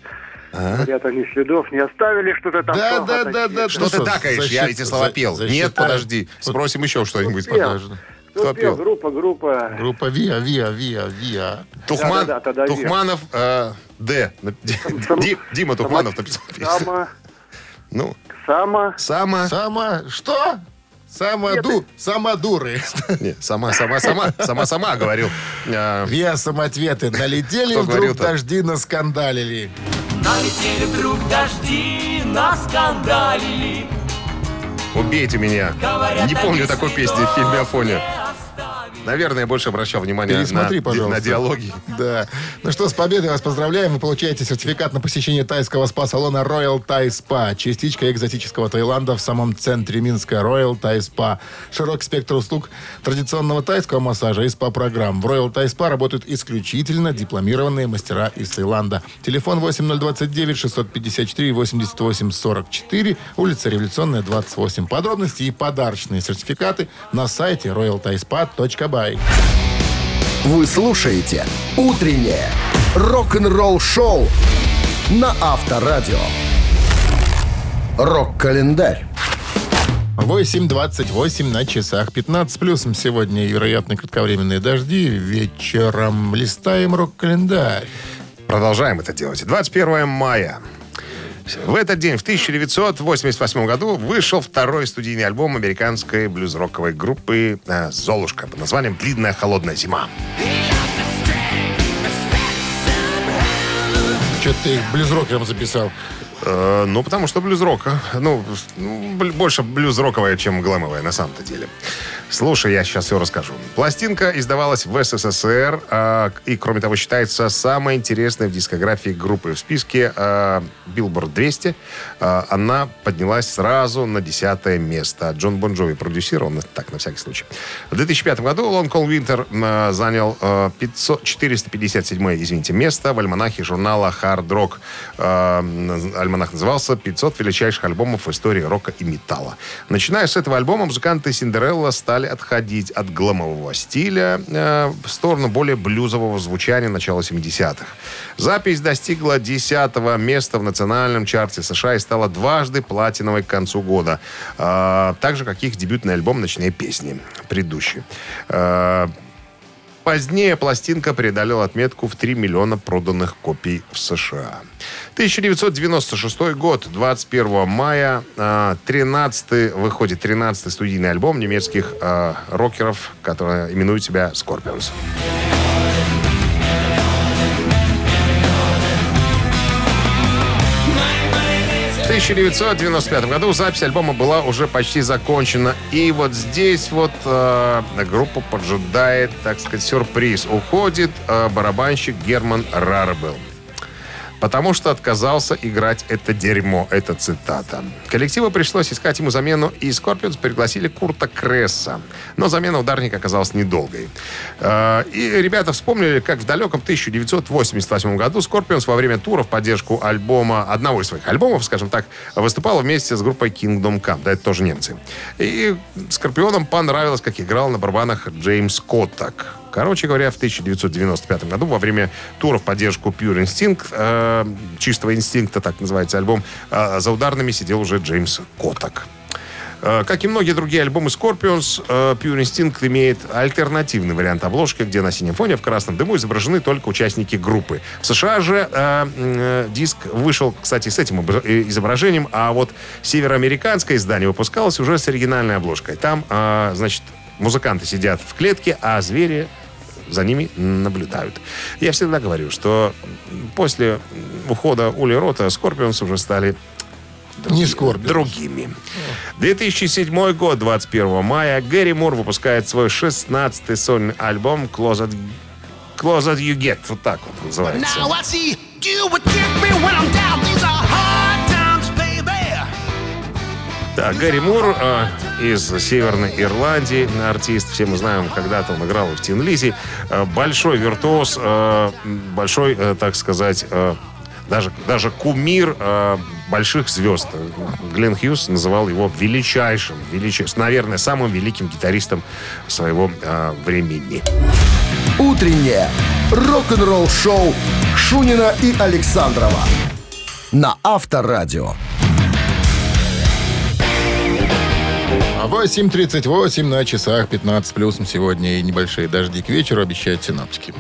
Говорят, они следов не оставили, что-то там. Да, да, да, да. Что ты такаешь? Я эти слова пел. Нет, подожди. Спросим еще что-нибудь. Подожди. Кто Кто пел? Группа, группа. Группа ВИА, ВИА, ВИА, ВИА. Тухман, Да-да-да, тогда верно. Тухманов, э, Д. Дима Тухманов написал песню. Сама, Ну, сама. сама... Сама... Что? Самоду... Самодуры. Не, сама, сама, сама, сама, сама говорил. А, ВИА самоответы. Налетели вдруг дожди наскандалили. Налетели вдруг дожди, наскандалили. Убейте меня. Говорят, Не помню такой песни в фильме Афоня. Наверное, я больше обращал внимание Пересмотри, на, пожалуйста. на диалоги. Да. Ну что, с победой вас поздравляем. Вы получаете сертификат на посещение тайского спа-салона Royal Thai Spa. Частичка экзотического Таиланда в самом центре Минска. Royal Thai Spa. Широкий спектр услуг традиционного тайского массажа и спа-программ. В Royal Thai Spa работают исключительно дипломированные мастера из Таиланда. Телефон 8029 654 88 44. Улица Революционная, 28. Подробности и подарочные сертификаты на сайте royalthaispa.by. Вы слушаете «Утреннее рок-н-ролл-шоу» на Авторадио. Рок-календарь. 8.28 на часах. 15 плюсом сегодня вероятно кратковременные дожди. Вечером листаем рок-календарь. Продолжаем это делать. 21 мая. В этот день, в 1988 году, вышел второй студийный альбом американской блюз-роковой группы э, «Золушка» под названием «Длинная холодная зима». Что ты их блюз-рокером записал? Э, ну, потому что блюз-рок, э, ну, больше блюз-роковая, чем глэмовая на самом-то деле. Слушай, я сейчас все расскажу. Пластинка издавалась в СССР а, и, кроме того, считается самой интересной в дискографии группы. В списке а, Billboard 200 а, она поднялась сразу на десятое место. Джон Бон Джови продюсировал, на- так, на всякий случай. В 2005 году Cold Winter а, занял а, 500, 457 извините, место в альманахе журнала Hard Rock. Н- альманах назывался «500 величайших альбомов в истории рока и металла». Начиная с этого альбома, музыканты Синдерелла стали отходить от гламового стиля э, в сторону более блюзового звучания начала 70-х. Запись достигла 10 места в национальном чарте США и стала дважды платиновой к концу года. Э, так же, как их дебютный альбом «Ночные песни», предыдущий. Э, Позднее пластинка преодолела отметку в 3 миллиона проданных копий в США. 1996 год, 21 мая, 13 выходит 13 студийный альбом немецких э, рокеров, которые именуют себя Scorpions. В 1995 году запись альбома была уже почти закончена. И вот здесь вот э, группу поджидает, так сказать, сюрприз. Уходит э, барабанщик Герман Рарбел. Потому что отказался играть это дерьмо. Это цитата. Коллективу пришлось искать ему замену, и Скорпионс пригласили Курта Кресса. Но замена ударника оказалась недолгой. Э, И ребята вспомнили, как в далеком 1988 году Скорпионс во время тура в поддержку альбома, одного из своих альбомов, скажем так, выступала вместе с группой Kingdom Come. Да, это тоже немцы. И Скорпионам понравилось, как играл на барабанах Джеймс Коттак. Короче говоря, в 1995 году во время тура в поддержку Pure Instinct, э, чистого инстинкта, так называется альбом, э, за ударными сидел уже Джеймс Коттак. Э, Как и многие другие альбомы Scorpions, э, Pure Instinct имеет альтернативный вариант обложки, где на синем фоне в красном дыму изображены только участники группы. В США же э, э, диск вышел, кстати, с этим э, изображением, а вот североамериканское издание выпускалось уже с оригинальной обложкой. Там, э, значит, музыканты сидят в клетке, а звери за ними наблюдают. Я всегда говорю, что после ухода Ули Рота Скорпионс уже стали Не Scorpions. другими. 2007 год, 21 мая, Гэри Мур выпускает свой 16-й сольный альбом Close As, Close As You Get. Вот так вот называется. Now I see you would get me when I'm down. These hard times, baby. Да, Гэри Мур э, из Северной Ирландии, артист. Все мы знаем, когда-то он играл в Тин Лизи. Э, большой виртуоз, э, большой, э, так сказать, э, даже, даже кумир э, больших звезд. Глен Хьюз называл его величайшим, величайшим, наверное, самым великим гитаристом своего э, времени. Утреннее рок-н-ролл-шоу Шунина и Александрова на Авторадио. 8.38 на часах 15 плюсом сегодня и небольшие дожди к вечеру обещают синаптики.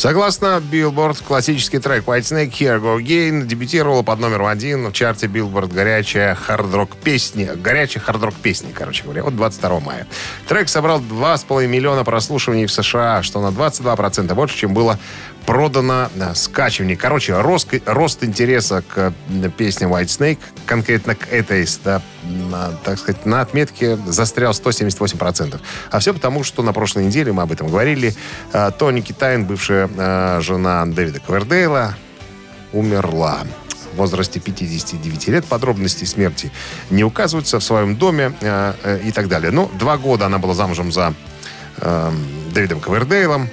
Согласно Billboard, классический трек White Snake Here Go Again дебютировал под номером один в чарте Billboard горячая хард-рок песни. Горячая хард-рок песни, короче говоря, от 22 мая. Трек собрал 2,5 миллиона прослушиваний в США, что на 22% больше, чем было продано скачиваний. Короче, рост, рост интереса к песне White Snake, конкретно к этой, да, на, так сказать, на отметке застрял 178%. А все потому, что на прошлой неделе, мы об этом говорили, э, Тони Китайн, бывшая жена Дэвида Ковердейла, умерла в возрасте 59 лет. Подробности смерти не указываются в своем доме э, э, и так далее. Ну, два года она была замужем за э, Дэвидом Ковердейлом.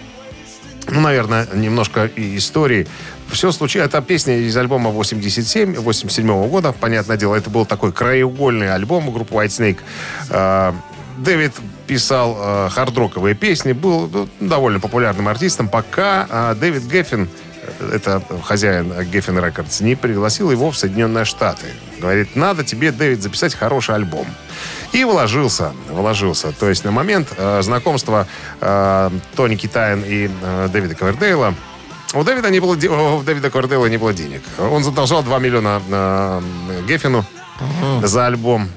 Ну, наверное, немножко истории. Все случилось. Это песня из альбома 87, 87 года. Понятное дело, это был такой краеугольный альбом группы Whitesnake. Э, Дэвид писал э, хардроковые песни, был ну, довольно популярным артистом, пока э, Дэвид Геффин, э, это хозяин Geffen Records, не пригласил его в Соединенные Штаты. Говорит, надо тебе, Дэвид, записать хороший альбом. И вложился, вложился. То есть на момент э, знакомства э, Тони Китайн и э, Дэвида Ковердейла у Дэвида, не было, у Дэвида Ковердейла не было денег. Он задолжал 2 миллиона э, Геффину за альбом.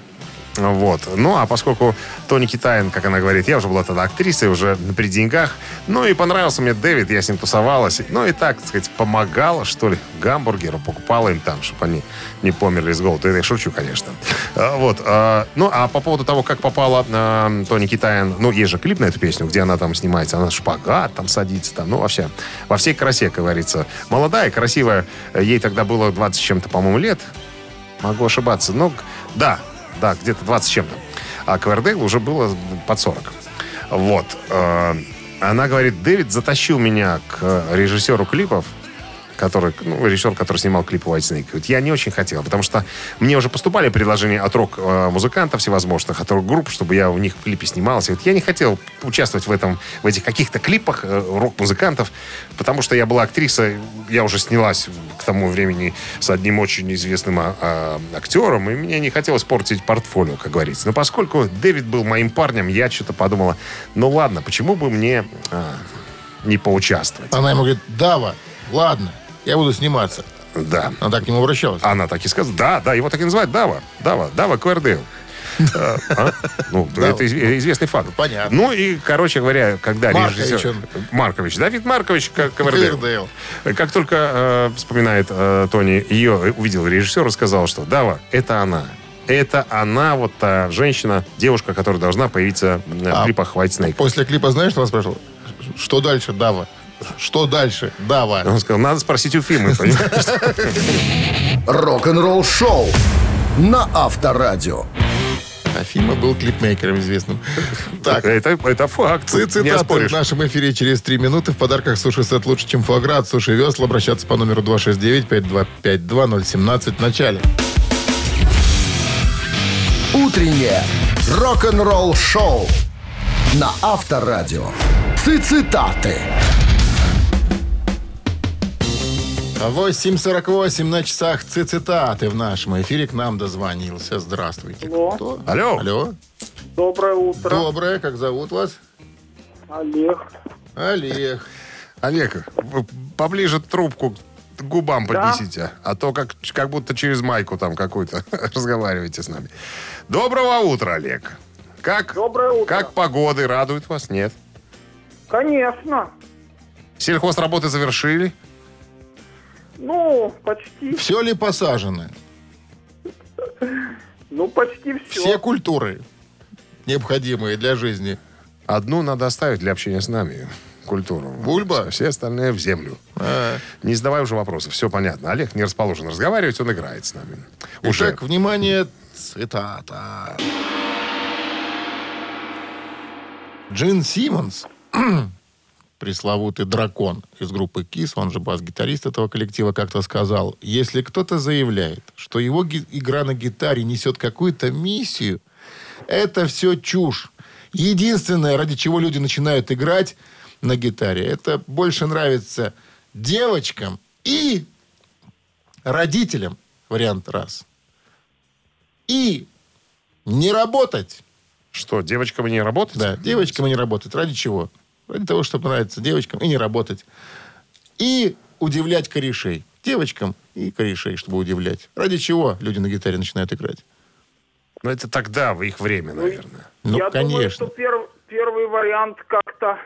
Вот. Ну, а поскольку Тони Китайн, как она говорит, я уже была тогда актрисой, уже при деньгах. Ну, и понравился мне Дэвид, я с ним тусовалась. Ну, и так, так сказать, помогала, что ли, гамбургеры, покупала им там, чтобы они не померли с голода. Я шучу, конечно. А, Вот. а, Ну, а по поводу того, как попала а, Тони Китайн, ну, есть же клип на эту песню, где она там снимается, она шпагат там садится, там, ну, вообще, во всей красе, как говорится. Молодая, красивая, ей тогда было 20 с чем-то, по-моему, лет. Могу ошибаться. Ну, да, да, где-то 20 с чем-то. А Ковердейл уже было под 40. Вот. Э, Она говорит, Дэвид затащил меня к режиссеру клипов, который, ну, режиссер, который снимал клипы White Snake. Говорит, Я не очень хотел, потому что мне уже поступали предложения от рок-музыкантов всевозможных, от рок-групп, чтобы я у них в клипе снимался. Говорит, Я не хотел участвовать в этом, в этих каких-то клипах э, рок-музыкантов, потому что я была актриса, я уже снялась к тому времени с одним очень известным а, а, актером, и мне не хотелось портить портфолио, как говорится. Но поскольку Дэвид был моим парнем, я что-то подумала, ну ладно, почему бы мне а, не поучаствовать? Она ему говорит, Дава, ладно, я буду сниматься. Да. Она так к нему обращалась. Она так и сказала. Да, да, его так и называют. Дава. Дава. Дава Квердейл. Э, а? Ну, это изв- известный факт. Понятно. Ну и, короче говоря, когда Маркович режиссер... он. Маркович. Давид Маркович К- Ковердейл. Ковердейл. Как только э, вспоминает э, Тони, ее увидел режиссер и сказал, что Дава, это она. Это она, вот та женщина, девушка, которая должна появиться э, в А клипах Whitesnake. После клипа знаешь, что он спрашивал? Что дальше, Дава? Что дальше, Дава? Он сказал, надо спросить у Фимы? Рок-н-ролл шоу на Авторадио. А Фима был клипмейкером известным. Так, Это, это факт. Цитаты в нашем эфире через три минуты. В подарках суши-сет лучше, чем фуагра от Суши Весла. Обращаться по номеру 269-5252-017 в начале. Утреннее рок-н-ролл шоу на Авторадио. Цитаты. 8.48 на часах цитаты в нашем эфире. К нам дозвонился. Здравствуйте. Алло. Кто? Алло. Алло. Доброе утро. Доброе. Как зовут вас? Олег. Олег. Олег, поближе трубку к губам Да. поднесите, а то как, как будто через майку там какую-то разговариваете с нами. Доброго утра, Олег. Как, Доброе утро. как погоды радует вас? Нет. Конечно. Сельхозработы завершили? Ну, почти. Все ли посажено? Ну, почти все. Все культуры, необходимые для жизни. Одну надо оставить для общения с нами. культуру. Бульба? Все остальные в землю. А. Не задавай уже вопросы, все понятно. Олег не расположен разговаривать, он играет с нами. Уже. Итак, внимание, цитата. Джин Симмонс, пресловутый дракон из группы Кис, он же бас-гитарист этого коллектива, как-то сказал, если кто-то заявляет, что его игра на гитаре несет какую-то миссию, это все чушь. Единственное, ради чего люди начинают играть на гитаре, это больше нравится девочкам и родителям, вариант раз. И не работать. Что, девочкам не работать? Да, девочкам и не работать. Ради чего? Ради того, чтобы нравиться девочкам и не работать. И удивлять корешей. Девочкам и корешей, чтобы удивлять. Ради чего люди на гитаре начинают играть? Ну, это тогда, в их время, наверное. Ну, Я думаю, конечно. что пер- первый вариант как-то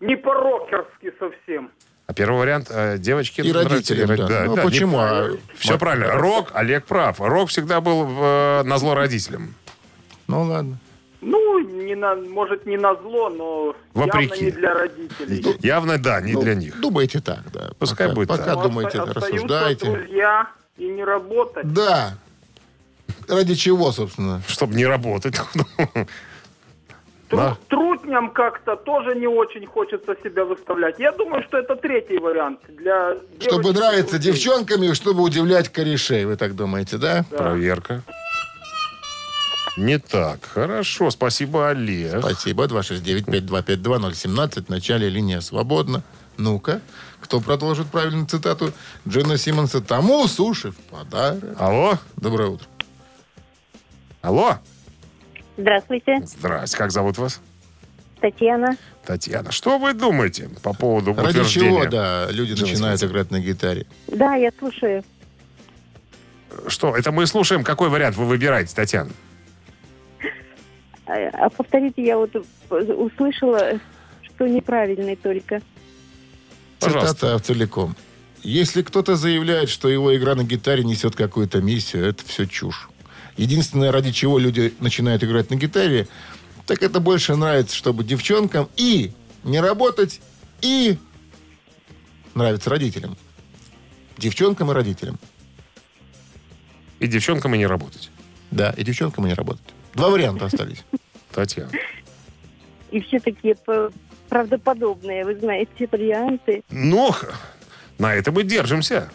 не по-рокерски совсем. А первый вариант э, девочки... И родителям, да. Ну, почему? А, Все ма- правильно. Рок, Олег прав. Рок всегда был э, на зло родителям. Ну, ладно. Ну, не на, может, не на зло, но Вопреки. явно не для родителей. Явно, да, не Ну, для них. Думайте так, да. Пускай пока, будет Пока так. Но думайте, оста- рассуждайте. друзья и не работать. Да. Ради чего, собственно? Чтобы не работать. Тру- Да. Трутням как-то тоже не очень хочется себя выставлять. Я думаю, что это третий вариант для Чтобы нравиться девчонками, и чтобы удивлять корешей. Вы так думаете, да? Проверка. Не так. Хорошо, спасибо, Олег. Спасибо. 269-5252-017. В начале линия свободна. Ну-ка, кто продолжит правильную цитату Джина Симмонса? Тому суши в подарок. Алло? Доброе утро. Алло? Здравствуйте, Здрасте, как зовут вас? Татьяна. Татьяна. Что вы думаете по поводу Ради утверждения? чего, да, люди Джина начинают Симмонса? играть на гитаре? Да, я слушаю. Что, это мы слушаем, какой вариант вы выбираете, Татьяна? А а повторите, я вот услышала, что неправильный только. Пожалуйста. Цитата целиком. Если кто-то заявляет, что его игра на гитаре несет какую-то миссию, это все чушь. Единственное, ради чего люди начинают играть на гитаре, так это больше нравится, чтобы девчонкам и не работать, и нравится родителям. Девчонкам и родителям. И девчонкам и не работать. Да, и девчонкам и не работать. Два варианта остались. Татьяна. И все такие правдоподобные, вы знаете, варианты. Ну, х- на это мы держимся.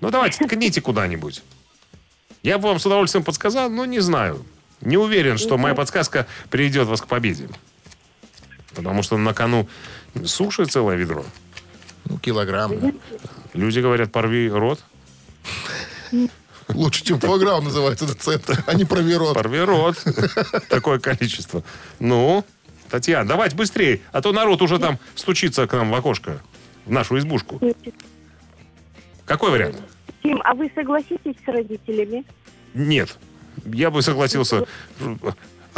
Ну, давайте, ткните куда-нибудь. Я бы вам с удовольствием подсказал, но не знаю. Не уверен, что моя подсказка приведет вас к победе. Потому что на кону суши целое ведро. Ну, килограмм. Люди говорят, порви рот. Лучше, чем фуаграу называется этот центр, а не проверот. Порви рот. Такое количество. Ну, Татьяна, давайте быстрее, а то народ уже там стучится к нам в окошко, в нашу избушку. Какой вариант? Тим, а вы согласитесь с родителями? Нет. Я бы согласился.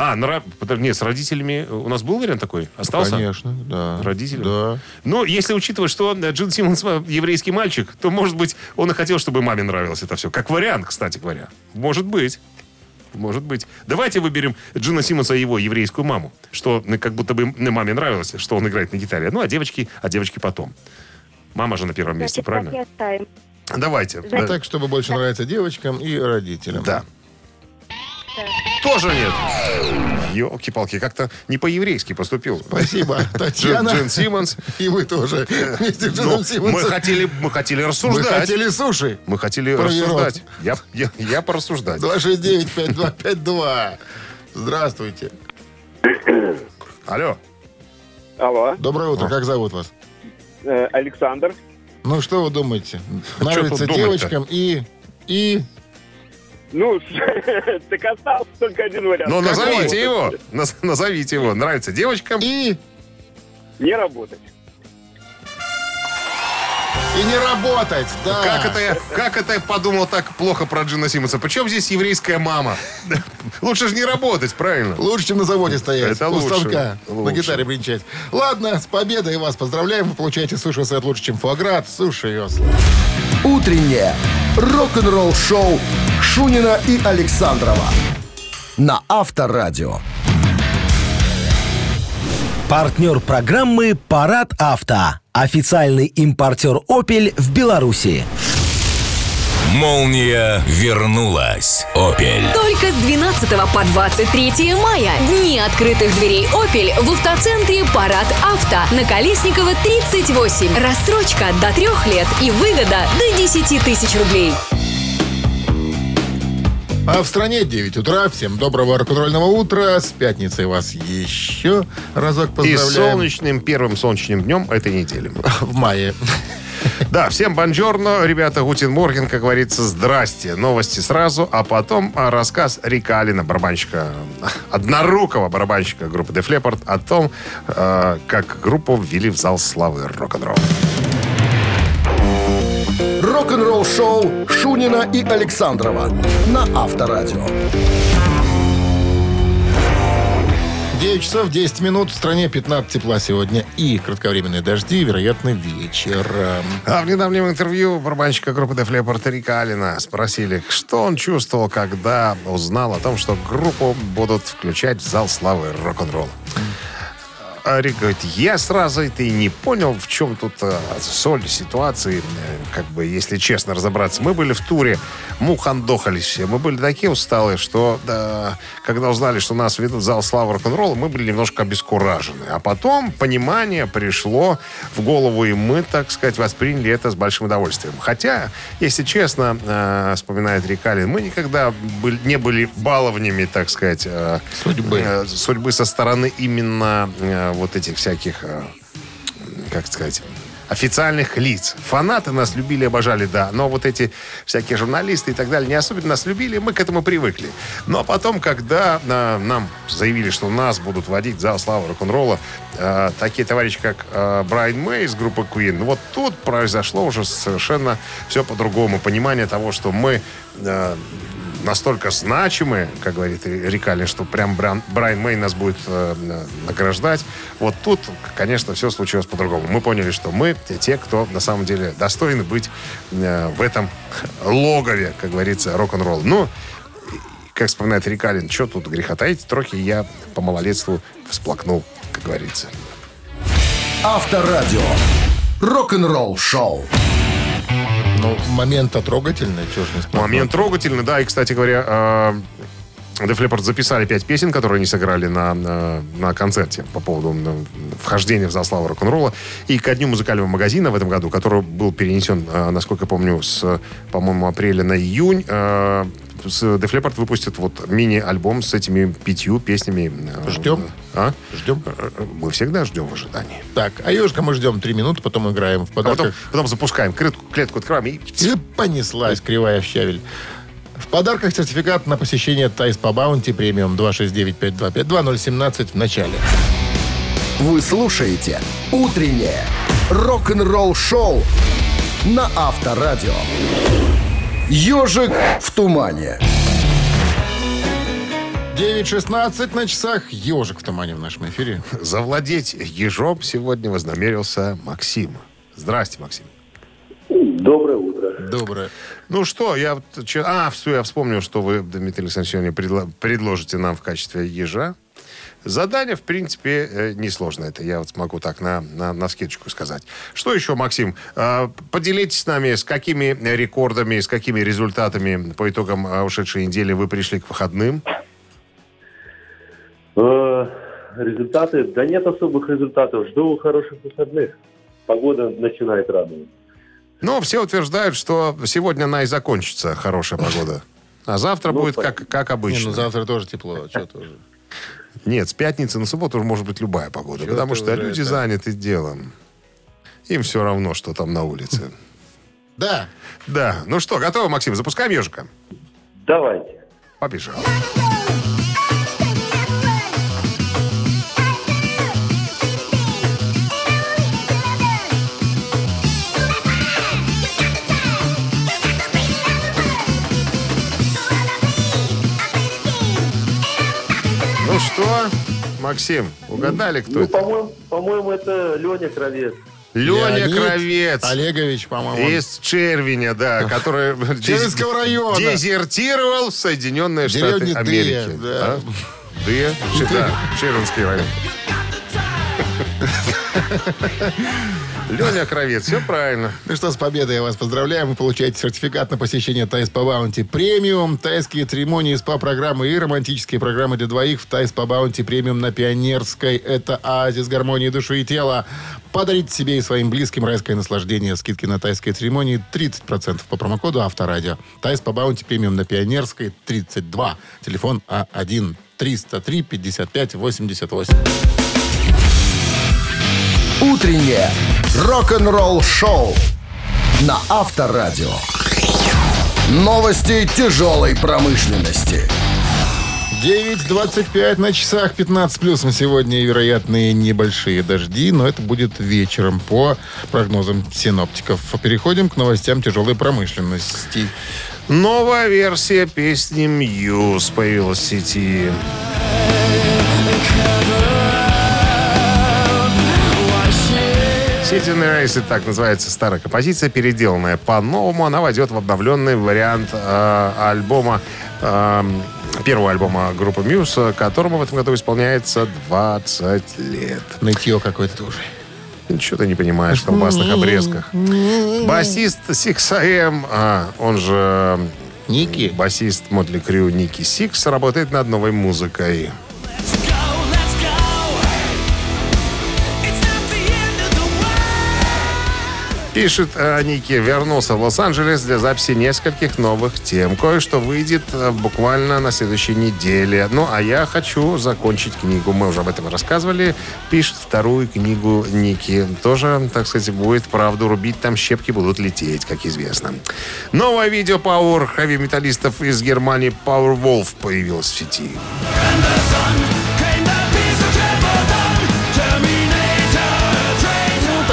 А, на, нет, с родителями у нас был вариант такой? Остался? Конечно, да. Родители? Да. Но если учитывать, что э, Джин Симмонс э, еврейский мальчик, то, может быть, он и хотел, чтобы маме нравилось это все. Как вариант, кстати говоря. Может быть. Может быть. Давайте выберем Джина Симмонса и его еврейскую маму. Что как будто бы маме нравилось, что он играет на гитаре. Ну, а девочки, а девочки потом. Мама же на первом месте, Значит, так правильно? и оставим. Давайте. А так, чтобы больше нравиться девочкам и родителям. Да. Тоже нет. Елки-палки, как-то не по-еврейски поступил. Спасибо, Татьяна. Джин, Симмонс. И вы тоже. Вместе с Ну, Джином Симмонсом. мы хотели, мы хотели Мы рассуждать. хотели суши. Мы хотели рассуждать. Я, я, я порассуждать. 269-5252. Здравствуйте. Алло. Алло, Доброе утро. Как зовут вас? э, Александр. Ну, что вы думаете? Нравится девочкам и... И... Ну, так остался только один вариант. Ну, назовите его. Наз- назовите его. Нравится девочкам. И... Не работать. И не работать, да. Как это, я, как это я подумал так плохо про Джина Симмонса? Причем здесь еврейская мама? Лучше же не работать, правильно? Лучше, чем на заводе стоять. Это у лучше. станка. На Лучше. гитаре бренчать. Ладно, с победой вас поздравляем. Вы получаете суши сет лучше, чем фуаград. Суши весла. Утреннее рок-н-ролл-шоу Шунина и Александрова на Авторадио. Партнер программы «Парад авто». Официальный импортер «Опель» в Беларуси. Молния вернулась. Опель. Только с 12 по 23 мая. Дни открытых дверей Opel в автоцентре Парад Авто на Колесникова 38. Рассрочка до трех лет и выгода до 10 тысяч рублей. А в стране 9 утра. Всем доброго рок-н-ролльного утра. С пятницей вас еще разок И поздравляем. солнечным, первым солнечным днем этой недели. В мае. Да, всем бонжорно, ребята, Гутин Морген, как говорится, здрасте. Новости сразу, а потом а, рассказ Рика Алина, барабанщика, однорукого барабанщика группы Def Leppard, о том, э, как группу ввели в зал славы рок-н-ролл. Рок-н-ролл шоу Шунина и Александрова на Авторадио. 9 часов 10 минут. В стране 15 тепла сегодня. И кратковременные дожди, вероятно, вечером. А в недавнем интервью барабанщика группы Def Leppard Рика Алина спросили, что он чувствовал, когда узнал о том, что группу будут включать в зал славы рок-н-ролла. А Рик говорит, я сразу это и не понял, в чем тут э, соль ситуации. Э, Как бы, если честно разобраться, мы были в туре, мухандохались все. Мы были такие усталые, что да, когда узнали, что нас ведут в зал славы рок-н-ролла, мы были немножко обескуражены. А потом понимание пришло в голову, и мы, так сказать, восприняли это с большим удовольствием. Хотя, если честно, э, вспоминает Рикалин, мы никогда были- не были баловнями, так сказать, э, Судьбы. э, судьбы со стороны именно вот этих всяких, э, как сказать, официальных лиц. Фанаты нас любили, обожали, да. Но вот эти всякие журналисты и так далее не особенно нас любили, мы к этому привыкли. Но потом, когда э, нам заявили, что нас будут водить в зал славы рок-н-ролла, э, такие товарищи, как э, Брайан Мэй из группы Queen, вот тут произошло уже совершенно все по-другому. Понимание того, что мы э, настолько значимы, как говорит Рикалин, что прям Бран- Брайан Мэй нас будет э, награждать. Вот тут, конечно, все случилось по-другому. Мы поняли, что мы те, кто на самом деле достойны быть э, в этом логове, как говорится, рок-н-ролл. Ну, как вспоминает Рикалин, что тут греха таить, трохи я по малолетству всплакнул, как говорится. Авторадио. Рок-н-ролл шоу. Ну, момент-то трогательный, чего ж не сплакнуть. Момент трогательный, да. И, кстати говоря, э, Def Leppard записали пять песен, которые они сыграли на, на, на концерте по поводу ну, вхождения в заславу рок-н-ролла. И ко дню музыкального магазина в этом году, который был перенесен, э, насколько я помню, с, по-моему, апреля на июнь, э, Def Leppard выпустят вот мини-альбом с этими пятью песнями. Э, Ждем? А? Ждем? Мы всегда ждем в ожидании. Так, а ежика мы ждем три минуты, потом играем в А потом, подарках. потом запускаем клетку, клетку открываем и... И понеслась кривая в щавель. В подарках сертификат на посещение Тайс по Баунти премиум 269-525 2017 в начале. Вы слушаете «Утреннее рок-н-ролл шоу» на Авторадио. «Ежик в тумане». 9.16 на часах. Ежик в тумане в нашем эфире. Завладеть ежом сегодня вознамерился Максим. Здрасте, Максим. Доброе утро. Доброе. Ну что, я... А, все, я вспомнил, что вы, Дмитрий Александрович, сегодня предло- предложите нам в качестве ежа. Задание, в принципе, э, несложно. Это я вот смогу так на, на, на скидочку сказать. Что еще, Максим? Э, Поделитесь с нами, с какими рекордами, с какими результатами по итогам э, ушедшей недели вы пришли к выходным? Э, Результаты? Да нет особых результатов. Жду хороших выходных. Погода начинает радовать. Ну, все утверждают, что сегодня она и закончится, хорошая погода. А завтра Ну, будет как, как Не, обычно. ну завтра тоже тепло. Что тоже? Нет, с пятницы на субботу уже может быть любая погода, Чё потому что уже люди это? заняты делом. Им все равно, что там на улице. Да. Да. Ну что, готовы, Максим? Запускаем ежика? Давайте. Побежал. Что, Максим, угадали, кто Ну, это? по-моему, по-моему, это Леня Кровец. Леня Леонид Кровец. Олегович, по-моему. Из Червеня, да, который Червенского района. дезертировал в Соединенные Штаты Деревня Дыя, Америки. да. А? Дыя? Да, Червенский район. Леня Кровец, все правильно. Ну что, с победой я вас поздравляю. Вы получаете сертификат на посещение Тай-спа Bounty Premium, тайские церемонии, СПА-программы и романтические программы для двоих в Тай-спа Bounty Premium на Пионерской. Это оазис гармонии души и тела. Подарите себе и своим близким райское наслаждение. Скидки на тайские церемонии 30% по промокоду Авторадио. Тайс по Баунти Премиум на Пионерской 32. Телефон А1 303 55 88. Утреннее рок-н-ролл-шоу на Авторадио. Новости тяжелой промышленности. 9.25 на часах, 15 плюсом сегодня вероятные небольшие дожди, но это будет вечером по прогнозам синоптиков. Переходим к новостям тяжелой промышленности. Новая версия песни «Мьюз» появилась в сети. City Race, так называется старая композиция, переделанная по-новому. Она войдет в обновленный вариант э, альбома, э, первого альбома группы Muse, которому в этом году исполняется 20 лет. Нытье какое-то уже. Ничего ты не понимаешь в колбасных обрезках. Басист Sixx:A.M., а, он же... Ники? Басист Mötley Crüe Ники Сикс работает над новой музыкой. Пишет Ники, вернулся в Лос-Анджелес для записи нескольких новых тем. Кое-что выйдет э, буквально на следующей неделе. Ну, а я хочу закончить книгу. Мы уже об этом рассказывали. Пишет вторую книгу Ники. Тоже, так сказать, будет правду рубить. Там щепки будут лететь, как известно. Новое видео Power хэви-металлистов из Германии Power Wolf появилось в сети.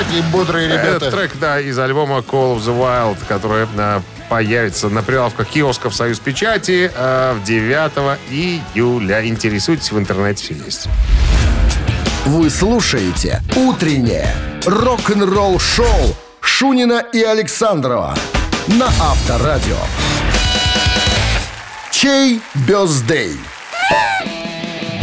Такие бодрые ребята. Это трек, да, из альбома Call of the Wild, который э, появится на прилавках киосков «Союз Печати» э, 9 июля. Интересуйтесь, в интернете все есть. Вы слушаете «Утреннее рок-н-ролл-шоу» Шунина и Александрова на Авторадио. Чей бездей?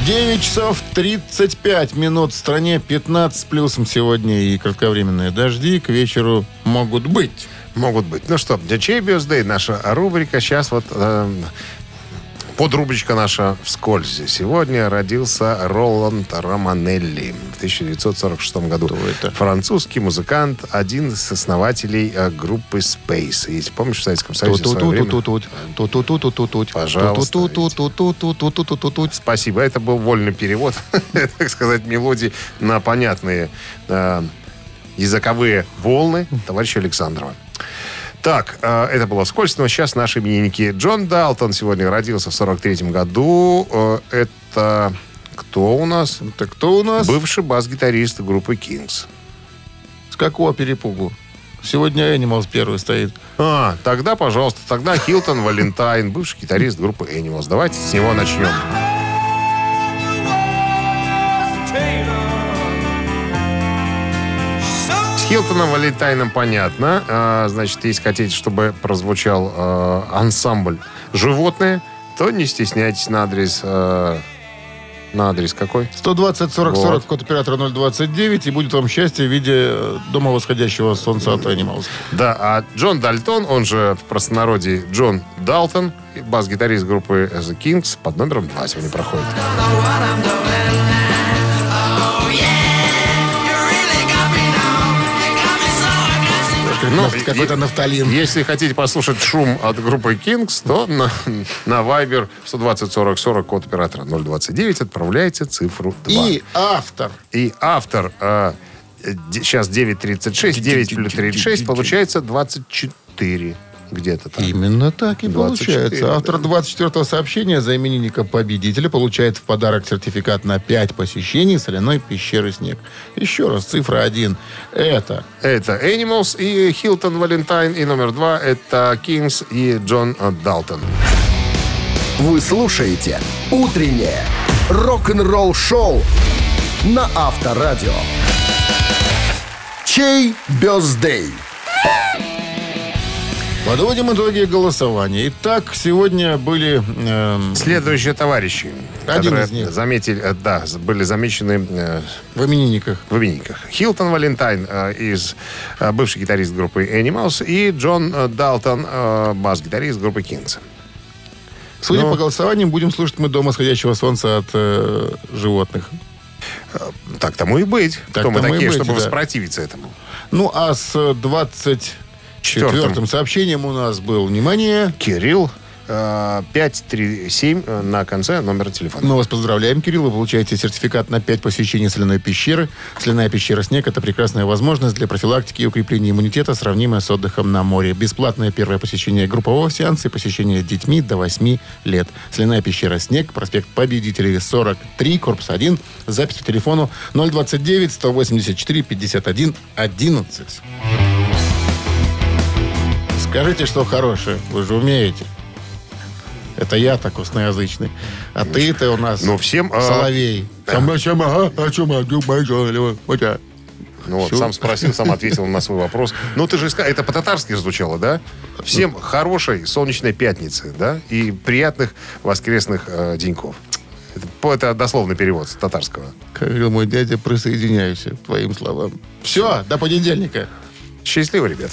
9 часов 35 минут в стране, 15 с плюсом сегодня и кратковременные дожди к вечеру могут быть. Могут быть. Ну что, чей Бёздей, наша рубрика. Сейчас вот э, подрубричка наша вскользь. Сегодня родился Роланд Романелли в 1946 году. Кто это? Французский музыкант, один из основателей э, группы Space. Если помнишь, в Советском Союзе в свое время- Тут-тут-тут-тут. Тут-тут-тут-тут-тут. Пожалуйста. Тут-тут-тут-тут-тут-тут-тут-тут. Спасибо. Это был вольный перевод, так сказать, мелодий на понятные языковые волны товарища Александрова. Так, э, это было вскользь, но сейчас наши именинники. Джон Далтон сегодня родился в 43-м году. Э, это кто у нас? Это кто у нас? Бывший бас-гитарист группы Kings. С какого перепугу? Сегодня Animals первый стоит. А, тогда, пожалуйста, тогда Хилтон Валентайн, бывший гитарист группы Animals. Давайте с него начнем. С Хилтоном Валентайном понятно. А, значит, если хотите, чтобы прозвучал э, ансамбль «Животные», то не стесняйтесь на адрес... э, на адрес какой? 120 40 Вот. 40 код оператора 029 и будет вам счастье в виде э, дома восходящего солнца от Animals. Да, а Джон Дальтон, он же в простонародье Джон Далтон, бас-гитарист группы The Kings, под номером 2 сегодня проходит. Ну, Какой-то нафталин. Если хотите послушать шум от группы Kings, то на, на Viber 120 40 40 код оператора 029 отправляйте цифру 2. И автор. И автор э, де- сейчас 9.36, 9 плюс 36, получается 24 где-то там. Именно так и 24, получается. Автор 24-го сообщения за именинника победителя получает в подарок сертификат на 5 посещений соляной пещеры «Снег». Еще раз, цифра 1. Это Это Animals и Хилтон Валентайн. И номер два это Kings и Джон Далтон. Вы слушаете «Утреннее рок-н-ролл-шоу» на Авторадио. Чей бездей? Подводим итоги голосования. Итак, сегодня были... эм, Следующие товарищи, Один из них. заметили, э, да, были замечены э, в именинниках. в именинниках. Хилтон Валентайн э, из э, бывший гитарист группы Animals и Джон э, Далтон, э, бас-гитарист группы Kings. Судя Ну. по голосованию, будем слушать мы «Дома сходящего солнца» от э, животных. Так тому и быть. Так Кто мы такие, быть, чтобы да. воспротивиться этому? Ну, а с 24-м сообщением у нас был, внимание... Кирилл, э, 537 э, на конце номера телефона. Мы вас поздравляем, Кирилл. Вы получаете сертификат на 5 посещений соляной пещеры. Соляная пещера «Снег» — это прекрасная возможность для профилактики и укрепления иммунитета, сравнимая с отдыхом на море. Бесплатное первое посещение группового сеанса и посещение с детьми до 8 лет. Соляная пещера «Снег», проспект Победителей, 43, корпус 1. Запись по телефону 029-184-51-11. Скажите, что хорошее. Вы же умеете. Это я так косноязычный. А ты-то у нас Ну, всем... э, соловей. А могу, бажалева, вот. Ну вот, Всё. сам спросил, сам ответил на свой вопрос. Ну, ты же сказал, это по-татарски звучало, да? Всем хорошей солнечной пятницы, да? И приятных воскресных э, деньков. Это, это дословный перевод с татарского. Как говорил мой дядя, присоединяюсь к твоим словам. Все, до понедельника. Счастливо, ребята.